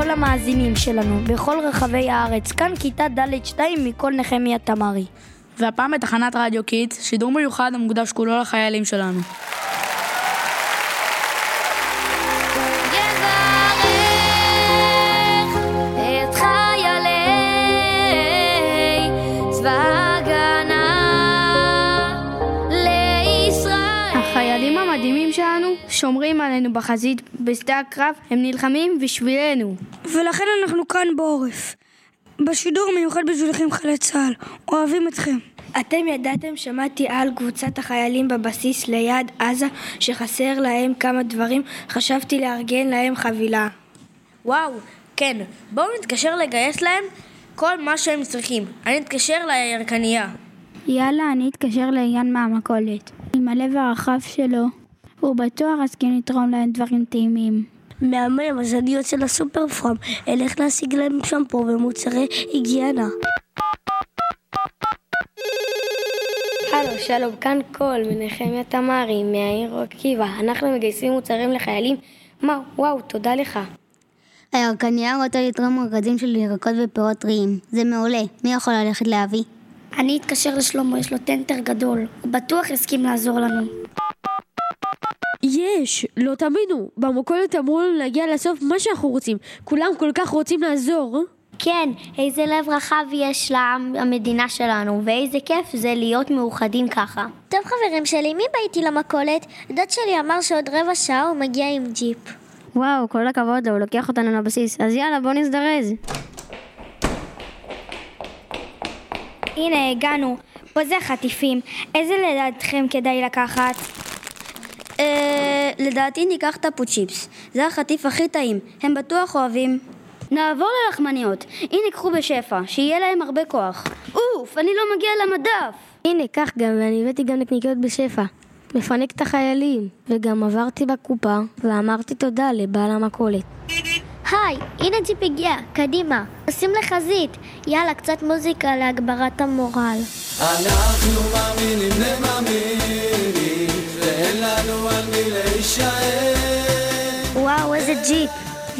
המאזינים שלנו בכל רחבי הארץ. כאן כיתה ד'2 מבית ספר נחמיה תמרי. והפעם בתחנת רדיו Kids, שידור מיוחד המוקדש כולו לחיילים שלנו. המדהימים שלנו שומרים עלינו בחזית בשדה הקרב, הם נלחמים בשבילנו. ולכן אנחנו כאן בעורף. בשידור מיוחד בשבילכם חיילי צה"ל. אוהבים אתכם. אתם ידעתם, שמעתי על קבוצת החיילים בבסיס ליד עזה שחסר להם כמה דברים, חשבתי לארגן להם חבילה. וואו, כן, בואו נתקשר לגייס להם כל מה שהם צריכים. אני אתקשר לירקניה. יאללה, אני אתקשר לעניין מהמכולת. עם הלב הרחב שלו, הוא בטוח יסכים לתרום להם דברים טעימים. מהמם, אז אני יוצא לסופר פארם, אלך להשיג להם שמפו ומוצרי היגיינה. הלו, שלום, כאן קול מנחמיה תמרי מהעיר עקיבא. אנחנו מגייסים מוצרים לחיילים. מה, וואו, תודה לך. הירקניה רוצה לתרום מרכזים של ירקות ופירות טריים. זה מעולה. מי יכול ללכת להביא? אני אתקשר לשלמה, יש לו טנטר גדול. הוא בטוח יסכים לעזור לנו. יש, לא תאמינו. במכולת אמרו לנו להגיע לסוף מה שאנחנו רוצים. כולם כל כך רוצים לעזור. כן, איזה לב רחב יש לעם המדינה שלנו, ואיזה כיף זה להיות מאוחדים ככה. טוב חברים שלי, מי בא איתי למכולת? דוד שלי אמר שעוד רבע שעה הוא מגיע עם ג'יפ. וואו, כל הכבוד לו, הוא לוקח אותנו לבסיס. אז יאללה, בוא נזדרז. הנה, הגענו. פה זה חטיפים. איזה לדעתכם כדאי לקחת? אה... לדעתי ניקח תפוצ'יפס. זה החטיף הכי טעים. הם בטוח אוהבים. נעבור ללחמניות. הנה, קחו בשפע. שיהיה להם הרבה כוח. אוף, אני לא מגיע למדף. הנה, קח גם, ואני הבאתי גם נקניקיות בשפע. מפנק את החיילים. וגם עברתי בקופה, ואמרתי תודה לבעל המכולת. היי, הנה ג'יפ הגיע, קדימה. טסים לחזית. יאללה, קצת מוזיקה להגברת המורל. אנחנו מאמינים למאמינים, ואין לנו להישאר. וואו, איזה ג'יפ.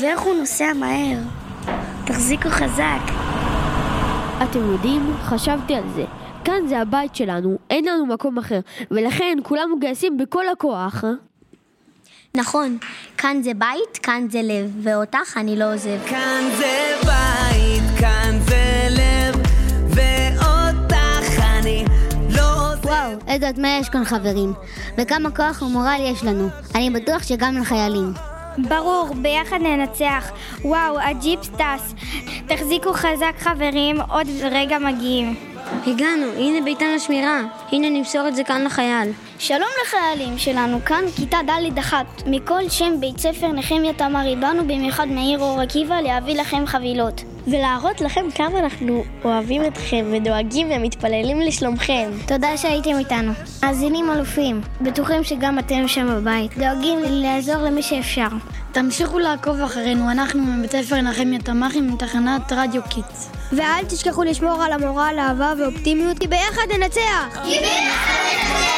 ואיך הוא נוסע מהר. תחזיקו חזק. אתם יודעים, חשבתי על זה. כאן זה הבית שלנו, אין לנו מקום אחר, ולכן כולם מגייסים בכל הכוח. אה? נכון, כאן זה בית, כאן זה לב, ואותך אני לא עוזב. כאן זה בית, איזה עוצמה יש כאן חברים. וכמה כוח ומורל יש לנו. אני בטוח שגם לחיילים. ברור, ביחד ננצח. וואו, הג'יפ טס. תחזיקו חזק חברים, עוד רגע מגיעים. הגענו, הנה ביתן השמירה. הנה נמסור את זה כאן לחייל. שלום לחיילים שלנו, כאן כיתה ד' אחת. מכל שם בית ספר נחמיה תמרי, באנו במיוחד מהעיר אור עקיבא להביא לכם חבילות. ולהראות לכם כמה אנחנו אוהבים אתכם ודואגים ומתפללים לשלומכם. תודה שהייתם איתנו. מאזינים אלופים, בטוחים שגם אתם שם בבית. דואגים לעזור למי שאפשר. תמשיכו לעקוב אחרינו, אנחנו מבית ספר נחמיה תמרי מתחנת רדיו Kids. ואל תשכחו לשמור על המורל, אהבה ואופטימיות, כי ביחד ננצח! כי ביחד ננצח!